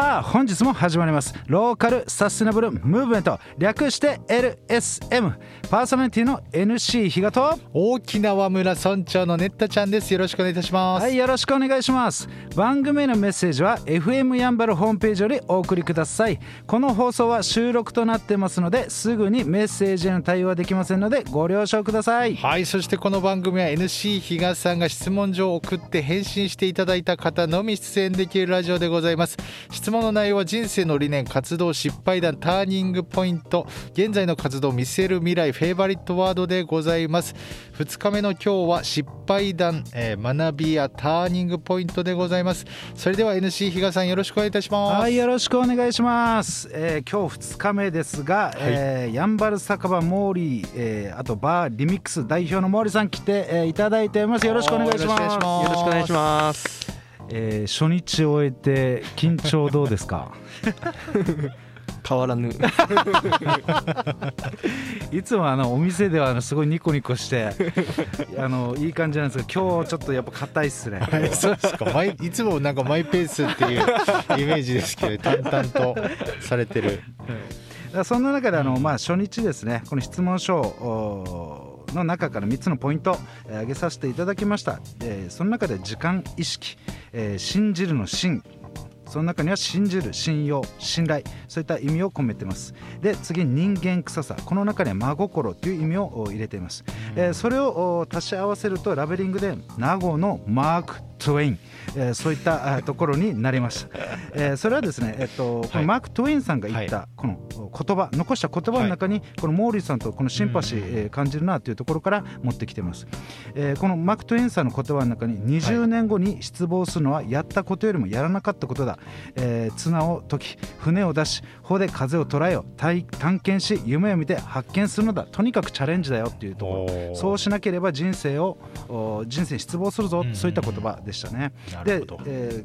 さあ本日も始まります。ローカルサステナブルムーブメント。略して LSM パーソナリティの NC 比嘉と沖縄村村長のネッタちゃんですよろしくお願いいたしますはいよろしくお願いします番組へのメッセージは FM やんばるホームページよりお送りくださいこの放送は収録となってますのですぐにメッセージへの対応はできませんのでご了承くださいはいそしてこの番組は NC 比嘉さんが質問状を送って返信していただいた方のみ出演できるラジオでございます質問の内容は人生の理念活動失敗談ターニングポイント。現在の活動見せる未来フェイバリットワードでございます。2日目の今日は失敗談、えー学びやターニングポイントでございます。それでは NC 比嘉さんよろしくお願いいたします。はいよろしくお願いします、えー今日2日目ですが、えーやんばる酒場モーリー、えーあとバーリミックス代表のモーリーさん来て、えーいただいてます。よろしくお願いします。よろしくお願いしますえー初日を終えて緊張どうですか？変わらぬ。いつもあのお店ではあのすごいニコニコして あのいい感じなんですけど今日ちょっとやっぱ硬いっすね。はいそうですか。マイいつもなんかマイペースっていうイメージですけど淡々とされてる。だからそんな中であの、まあ、初日ですねこの質問書おの中から3つのポイント、えー挙げさせていただきました、えーその中で時間意識、えー信じるの信その中には信じる信用信頼。そういった意味を込めてます。で次人間臭さ。この中には真心という意味を入れています、えーそれをお足し合わせるとラベリングで名護のマーク・トゥエイン、えーそういったあところになりました、えーそれはですね、えっとこのマーク・トゥエインさんが言ったこの言葉残した言葉の中にこのもーりーさんとこのシンパシー、えー感じるなというところから持ってきてます、えーこのマーク・トゥエインさんの言葉の中に20年後に失望するのはやったことよりもやらなかったことだ、えー綱を解き船を出し帆で風を捉えよ。体探検し夢を見て発見するのだ。とにかくチャレンジだよっていうところそうしなければ人生をお人生に失望するぞ、うん。そういった言葉でしたね。でえー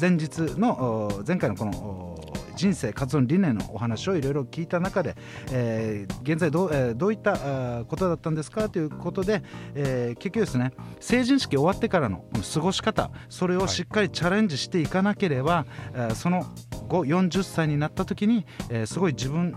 前日のお前回のこのお人生活動の理念のお話をいろいろ聞いた中で、えー現在どう,、えーどういったことだったんですかということで、えー結局ですね成人式終わってからの過ごし方それをしっかりチャレンジしていかなければ、えーその後40歳になった時に、えーすごい自分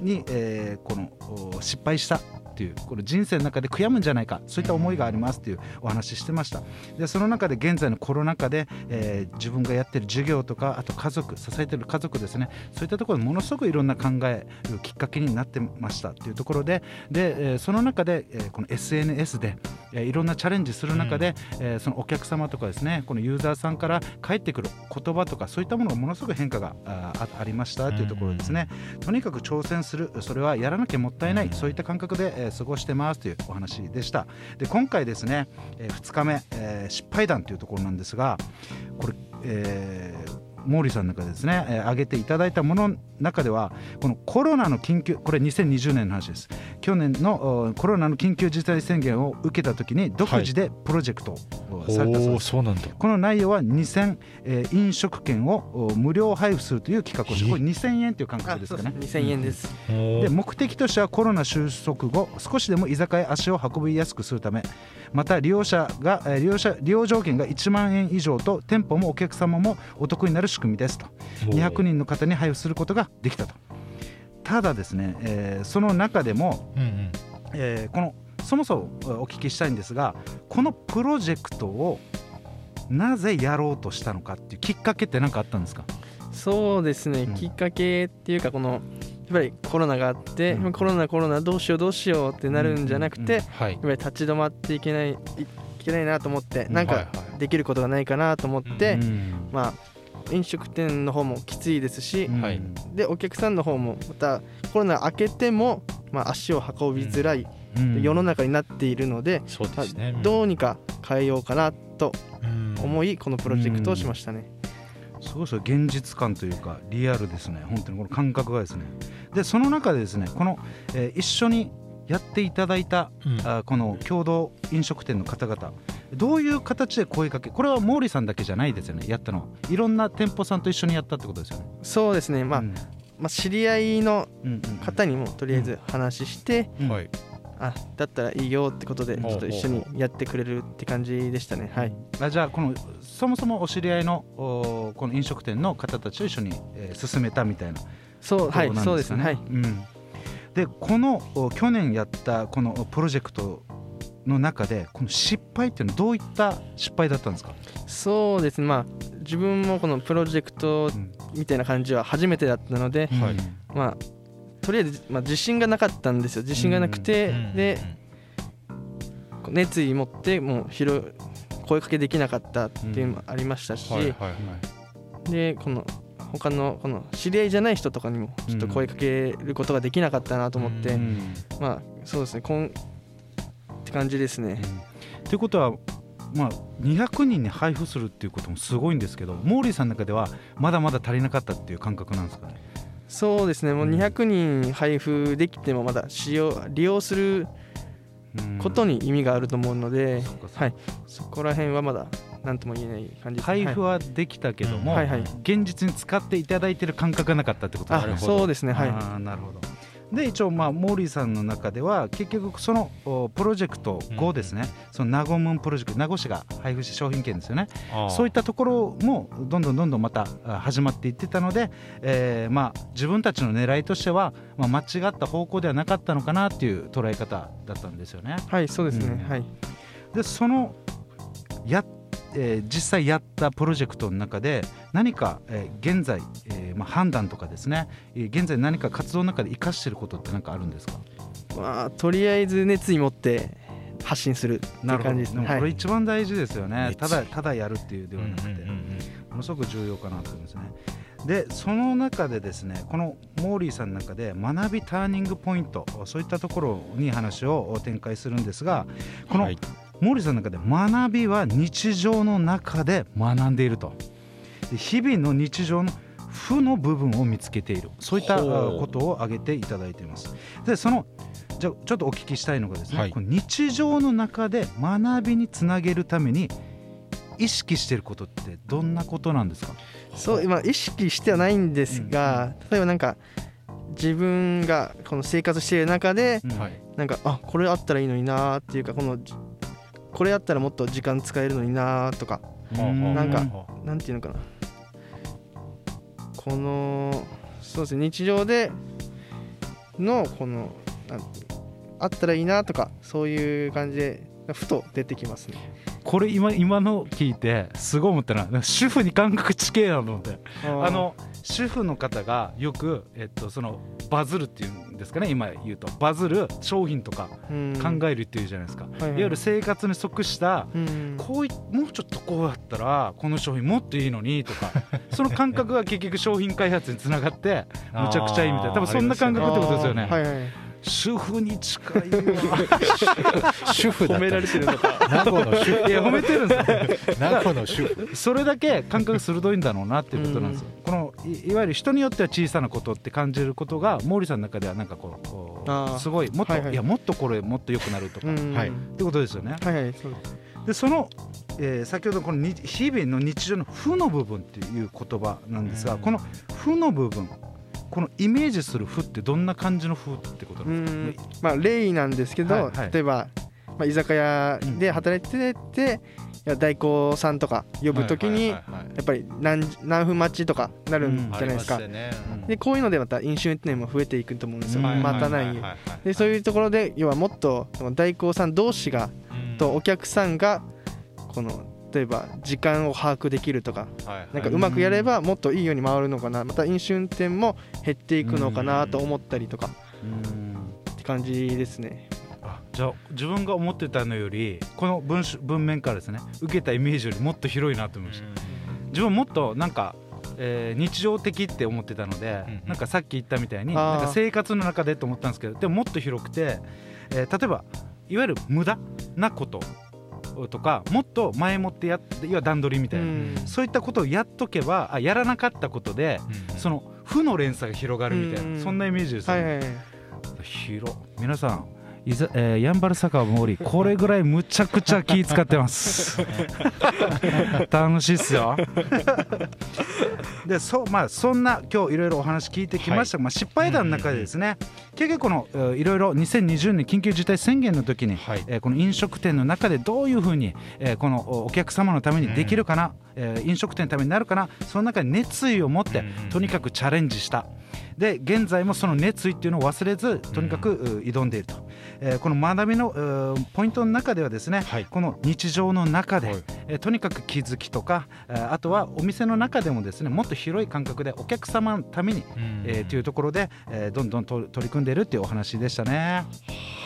に、えーこのお失敗したっていうこの人生の中で悔やむんじゃないかそういった思いがありますっていうお話ししてました。でその中で現在のコロナ禍で、えー自分がやってる授業とかあと家族支えてる家族ですね。そういったところでものすごくいろんな考えるきっかけになってましたっていうところでで、えーその中で、えーこの SNS で、えーいろんなチャレンジする中で、えーそのお客様とかですねこのユーザーさんから返ってくる言葉とかそういったものがものすごく変化がああありましたというところですね、とにかく挑戦する。それはやらなきゃもったいない、そういった感覚で、えー過ごしてますというお話でした。で今回ですね、え2日目、えー失敗談というところなんですがこれ、えーモーリーさんの中でですね、えー挙げていただいたものの中ではこのコロナの緊急これ2020年の話です。去年のおコロナの緊急事態宣言を受けた時に独自でプロジェクトをされたそうです、おおそうなんだ。この内容は2000、えー飲食券をお無料配布するという企画をしてこれ2000円という感覚ですかね。二千円です。で目的としてはコロナ収束後少しでも居酒屋足を運びやすくするためまた利用者がえー利用者利用条件が1万円以上と店舗もお客様もお得になる仕組みですと。200人の方に配布することができたと。ただですね、えーその中でも、うんうん。えーこのそもそもえーお聞きしたいんですがこのプロジェクトをなぜやろうとしたのかっていうきっかけって何かあったんですか？そうですね、うん。きっかけっていうかこのぱりコロナがあって、うん。コロナコロナどうしようどうしようってなるんじゃなくて、はい。やっぱり立ち止まっていけないいいけないなと思って、なんはいかはい。できることがないかなと思って、うんまあ飲食店の方もきついですし、でお客さんの方もまたコロナ明けても、まあ、足を運びづらいうん。世の中になっているので、そうどうにか変えようかなとうん。思いこのプロジェクトをしましたね。すごい現実感というかリアルですね。本当にこの感覚がですね。でその中でですねこの、えー一緒にやっていただいた、うん。あこの共同飲食店の方々どういう形で声かけこれは毛利さんだけじゃないですよね。やったのは。いろんな店舗さんと一緒にやったってことですよね。そうですね、まあうん。まあ、知り合いの方にもとりあえず話して、うん。はいあだったらいいよってことでちょっと一緒にやってくれるって感じでしたね。はい。あじゃあこのそもそもお知り合いのおこの飲食店の方たちと一緒に、えー進めたみたいなそうはいそうですね。はい。うん、でこのお去年やったこのプロジェクトの中でこの失敗っていうのはどういった失敗だったんですか、そうですね。まあ自分もこのプロジェクトうん。みたいな感じは初めてだったので、はい。まあとりあえず、まあ、自信がなかったんですよ。自信がなくて、うんで熱意持ってもう広声かけできなかったっていうのもありましたし、はいはいはい。でこの他のこの知り合いじゃない人とかにもちょっと声かけることができなかったなと思って、うんまあそうですねこんって感じですね、ということは、まあ、200人に配布するっていうこともすごいんですけどモーリーさんの中ではまだまだ足りなかったっていう感覚なんですかね？そうですね。もう200人配布できてもまだ使用利用することにに意味があると思うので、はい。そこら辺はまだ何とも言えない感じです。配布ははできたけども、はいはい。現実に使っていただいてる感覚がなかったってことい、あですね。そうですね。はい。あーなるほどで一応まあモーリーさんの中では結局そのおプロジェクト後ですね、そのナゴムンプロジェクト名護市が配布した商品券ですよね。そういったところもどんどんどんどんまたあ始まっていってたので、えーまあ、自分たちの狙いとしては、まあ、間違った方向ではなかったのかなっていう捉え方だったんですよね。はいそうですね、うん。はい。でそのや、えー実際やったプロジェクトの中で何か、えー現在、えーまあ、判断とかですね、えー現在何か活動の中で生かしていることって何かあるんですか？まあとりあえず熱意持って発信するっていう感じでもこれ一番大事ですよね、熱意。ただただやるっていうではなくて、ものすごく重要かなと思いますね。でその中でですねこのモーリーさんの中で学びターニングポイントそういったところに話を展開するんですがこの、はい。モーリーさんの中で学びは日常の中で学んでいると。で日々の日常の負の部分を見つけている。そういったことを挙げていただいています。でそのじゃあちょっとお聞きしたいのがですね、はい。この日常の中で学びにつなげるために意識していることってどんなことなんですか？そう今意識してはないんですが、例えばなんか自分がこの生活している中ではい。なんかあこれあったらいいのになーっていうかこのじこれあったらもっと時間使えるのになーとかうん。なんかはなんていうのかなこのそうですね日常でのこのなんあったらいいなとかそういう感じでふと出てきますね。これ今今の聞いてすごい思ったな主婦に感覚地形なのと思ってあの主婦の方がよく、えっと、そのバズるっていうんですかね今言うと。バズる商品とか考えるっていうじゃないですか、いはいわゆる生活に即したうん。こういもうちょっとこうやったらこの商品もっといいのにとか その感覚が結局商品開発につながってむちゃくちゃいいみたいな。多分そんな感覚ってことですよね、はいはい主婦に近いわ。主婦褒められてるのか。名護の主婦いや褒めてるんですよ。名護の主婦それだけ感覚鋭いんだろうなっていうことなんですよ。このいいわゆる人によっては小さなことって感じることが毛利さんの中ではなんかこうすごいもっと、はいはいい。やもっとこれもっと良くなるとか、はい。てことですよね。はいはいそうです。でその、えー先ほどこのに日々の日常の負の部分っていう言葉なんですが、うん。この負の部分このイメージする負ってどんな感じの負ってことうなんですか、んまあ例なんですけど、はいはい。例えば、まあ、居酒屋で働いてて、いや代行さんとか呼ぶときに、やっぱり何何分待ちとかなるんじゃないですか、ありましたね。うん。でこういうのでまた飲酒運転も増えていくと思うんですよ、うん待たないでそういうところで要はもっと代行さん同士がうん。とお客さんがこの例えば時間を把握できるとかはいはい。なんかうまくやればもっといいように回るのかなまた飲酒運転も減っていくのかなと思ったりとかうんって感じですね。あじゃあ自分が思ってたのよりこの文章文面からですね受けたイメージよりもっと広いなと思いました。自分もっとなんか、えー日常的って思ってたので、うんうん。なんかさっき言ったみたいになんか生活の中でと思ったんですけどでももっと広くて、えー例えばいわゆる無駄なこととかもっと前もってやっていわゆる段取りみたいな、うん。そういったことをやっとけばあやらなかったことでうん。その負の連鎖が広がるみたいな、うん。そんなイメージですよね。はいはいはい。広皆さんいざ、えー、ヤンバル坂は森これぐらいむちゃくちゃ気使ってます。楽しいっすよでそうまあそんな今日いろいろお話聞いてきましたが、まあ、失敗談の中でですね、結局このえーいろいろ2020年緊急事態宣言の時に、はい。えーこの飲食店の中でどういうふうに、えーこのおお客様のためにできるかな、えー飲食店のためになるかな。その中に熱意を持って、とにかくチャレンジした。で現在もその熱意っていうのを忘れずとにかくう挑んでいると、えーこの学びのうポイントの中ではですね、はい。この日常の中で、はい。えーとにかく気づきとか、えーあとはお店の中でもですねもっと広い感覚でお客様のために、えーというところで、えーどんどんと取り組んでいるっていうお話でしたね。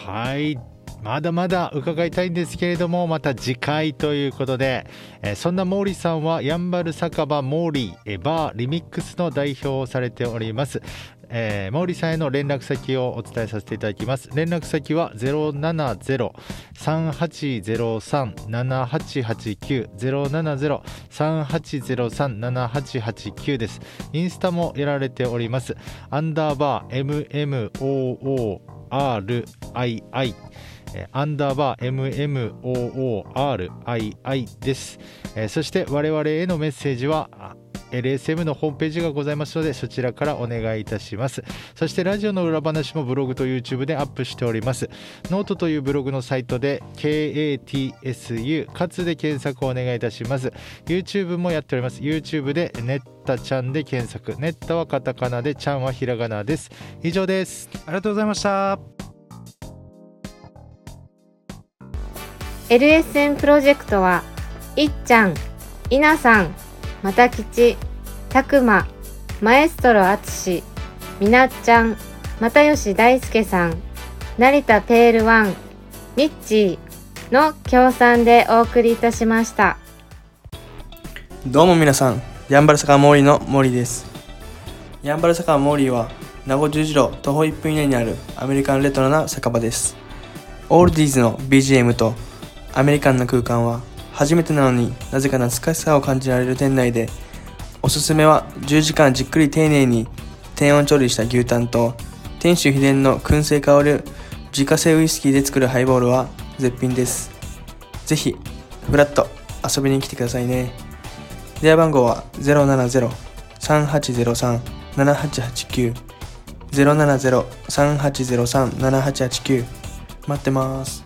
はいまだまだ伺いたいんですけれどもまた次回ということで、えーそんな毛利さんはやんばる酒場毛利バーリミックスの代表をされております、えー毛利さんへの連絡先をお伝えさせていただきます。連絡先は070-3803-7889 070-3803-7889です。インスタもやられております。アンダーバー MMOO RII えーアンダーバー MMOORII です、えーそして我々へのメッセージは LSM のホームページがございますのでそちらからお願いいたします。そしてラジオの裏話もブログと YouTube でアップしております。ノートというブログのサイトで KATSU かつで検索をお願いいたします。YouTube もやっております。YouTube でネッタちゃんで検索。ネッタはカタカナでちゃんはひらがなです。以上です。ありがとうございました。LSN プロジェクトはいっちゃん、いなさん、またきち、たくま、マエストロあつし、みなっちゃん、又吉大輔さん、成田ペールワン、ミッチーの協賛でお送りいたしました。どうも皆さん、ヤンバル坂モーリーの森です。ヤンバル坂モーリーは、名護十字路徒歩1分以内にあるアメリカンレトロな酒場です。オールディーズの BGM とアメリカンな空間は、初めてなのになぜか懐かしさを感じられる店内で、おすすめは10時間じっくり丁寧に低温調理した牛タンと、店主秘伝の燻製香る自家製ウイスキーで作るハイボールは絶品です。ぜひ、フラッと遊びに来てくださいね。電話番号は070-3803-7889 070-3803-7889待ってます。